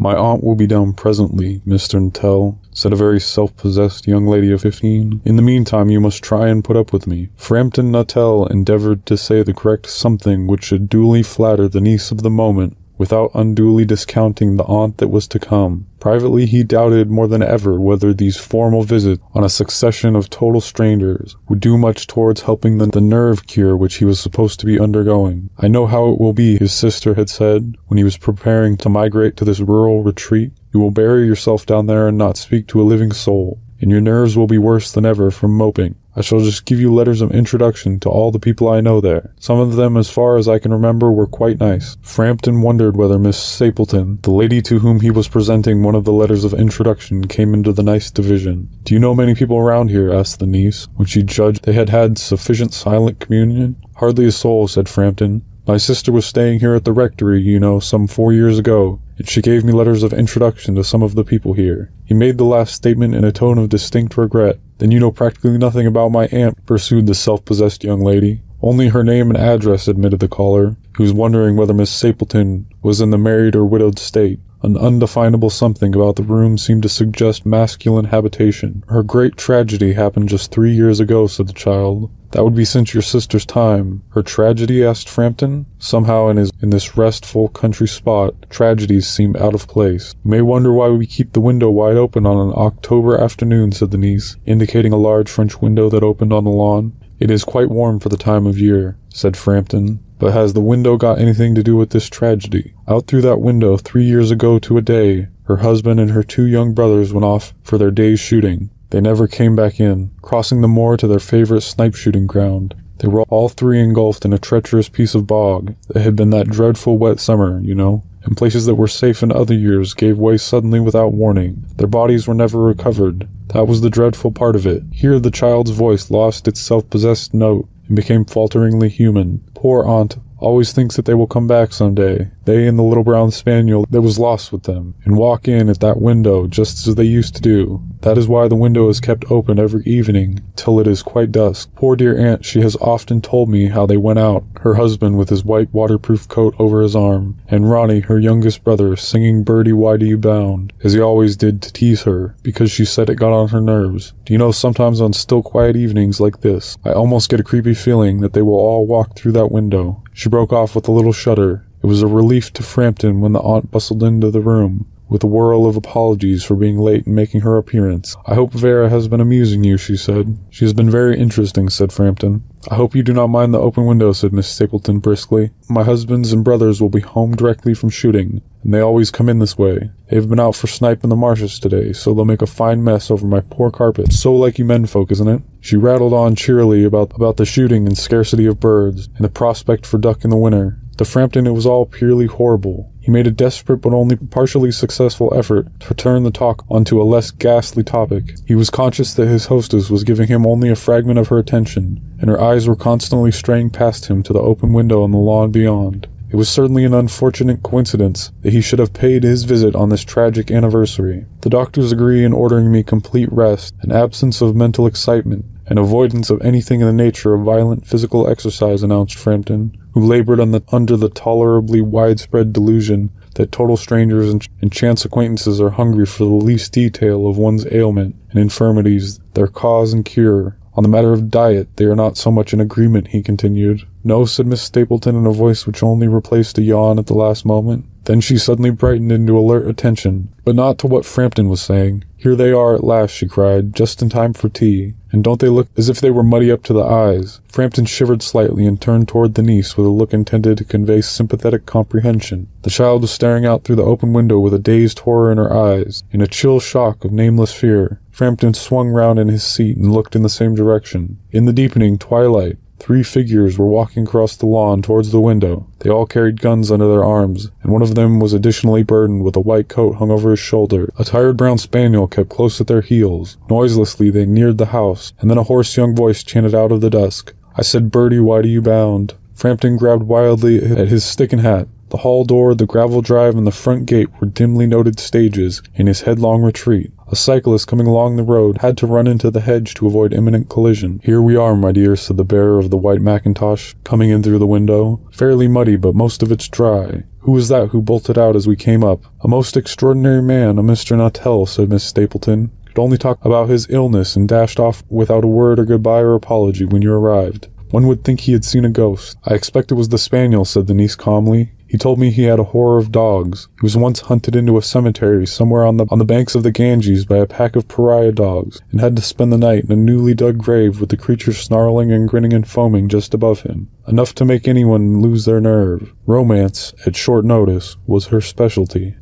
My aunt will be down presently, Mr. Nuttel, said a very self-possessed young lady of fifteen. In the meantime, you must try and put up with me. Framton Nuttel endeavored to say the correct something which should duly flatter the niece of the moment, without unduly discounting the aunt that was to come. Privately, he doubted more than ever whether these formal visits on a succession of total strangers would do much towards helping the, the nerve cure which he was supposed to be undergoing. I know how it will be, his sister had said, when he was preparing to migrate to this rural retreat. You will bury yourself down there and not speak to a living soul, and your nerves will be worse than ever from moping. I shall just give you letters of introduction to all the people I know there. Some of them, as far as I can remember, were quite nice. Framton wondered whether Miss Stapleton, the lady to whom he was presenting one of the letters of introduction, came into the nice division. Do you know many people around here? asked the niece, when she judged they had had sufficient silent communion. Hardly a soul, said Framton. My sister was staying here at the rectory, you know, some four years ago, and she gave me letters of introduction to some of the people here. He made the last statement in a tone of distinct regret. Then you know practically nothing about my aunt, pursued the self-possessed young lady. Only her name and address, admitted the caller, who was wondering whether Miss Stapleton was in the married or widowed state. An undefinable something about the room seemed to suggest masculine habitation. Her great tragedy happened just three years ago, said the child. That would be since your sister's time. Her tragedy? asked Framton. Somehow in his in this restful country spot, tragedies seem out of place. You may wonder why we keep the window wide open on an October afternoon, said the niece, indicating a large French window that opened on the lawn. It is quite warm for the time of year, said Framton. But has the window got anything to do with this tragedy? Out through that window, three years ago to a day, her husband and her two young brothers went off for their day's shooting. They never came back in, crossing the moor to their favorite snipe shooting ground. They were all three engulfed in a treacherous piece of bog that had been that dreadful wet summer, you know, and places that were safe in other years gave way suddenly without warning. Their bodies were never recovered. That was the dreadful part of it. Here the child's voice lost its self-possessed note and became falteringly human. Poor aunt always thinks that they will come back some day, they and the little brown spaniel that was lost with them, and walk in at that window just as they used to do. That is why the window is kept open every evening till it is quite dusk. Poor dear aunt, she has often told me how they went out, her husband with his white waterproof coat over his arm, and Ronnie, her youngest brother, singing Bertie Why Do You Bound, as he always did to tease her, because she said it got on her nerves. Do you know, sometimes on still quiet evenings like this, I almost get a creepy feeling that they will all walk through that window. She broke off with a little shudder. It was a relief to Framton when the aunt bustled into the room with a whirl of apologies for being late in making her appearance. I hope Vera has been amusing you, she said. She has been very interesting, said Framton. I hope you do not mind the open window, said Miss Stapleton briskly. My husbands and brothers will be home directly from shooting, and they always come in this way. They've been out for snipe in the marshes today, so they'll make a fine mess over my poor carpet. So like you menfolk, isn't it? She rattled on cheerily about, about the shooting and scarcity of birds, and the prospect for duck in the winter. To Framton it was all purely horrible. He made a desperate but only partially successful effort to turn the talk onto a less ghastly topic. He was conscious that his hostess was giving him only a fragment of her attention, and her eyes were constantly straying past him to the open window on the lawn beyond. It was certainly an unfortunate coincidence that he should have paid his visit on this tragic anniversary. The doctors agree in ordering me complete rest, an absence of mental excitement, and avoidance of anything in the nature of violent physical exercise, announced Framton, who labored the, under the tolerably widespread delusion that total strangers and, and, chance acquaintances are hungry for the least detail of one's ailment and infirmities, their cause and cure. On the matter of diet, they are not so much in agreement, he continued. No, said Miss Stapleton in a voice which only replaced a yawn at the last moment. Then she suddenly brightened into alert attention, but not to what Framton was saying. Here they are at last, she cried, just in time for tea. And don't they look as if they were muddy up to the eyes? Framton shivered slightly and turned toward the niece with a look intended to convey sympathetic comprehension. The child was staring out through the open window with a dazed horror in her eyes, in a chill shock of nameless fear. Framton swung round in his seat and looked in the same direction. In the deepening twilight, Three figures were walking across the lawn towards the window. They all carried guns under their arms, and one of them was additionally burdened with a white coat hung over his shoulder. A tired brown spaniel kept close at their heels. Noiselessly they neared the house, and then a hoarse young voice chanted out of the dusk, I said, Bertie, why do you bound? Framton grabbed wildly at his stick and hat. The hall door, the gravel drive, and the front gate were dimly noted stages in his headlong retreat. A cyclist coming along the road had to run into the hedge to avoid imminent collision. Here we are, my dear, said the bearer of the white mackintosh, coming in through the window. Fairly muddy, but most of it's dry. Who was that who bolted out as we came up? A most extraordinary man, a Mr. Nuttel, said Miss Stapleton. Could only talk about his illness and dashed off without a word or goodbye or apology when you arrived. One would think he had seen a ghost. I expect it was the spaniel, said the niece calmly. He told me he had a horror of dogs. He was once hunted into a cemetery somewhere on the on the banks of the Ganges by a pack of pariah dogs, and had to spend the night in a newly dug grave with the creature snarling and grinning and foaming just above him. Enough to make anyone lose their nerve. Romance, at short notice, was her specialty.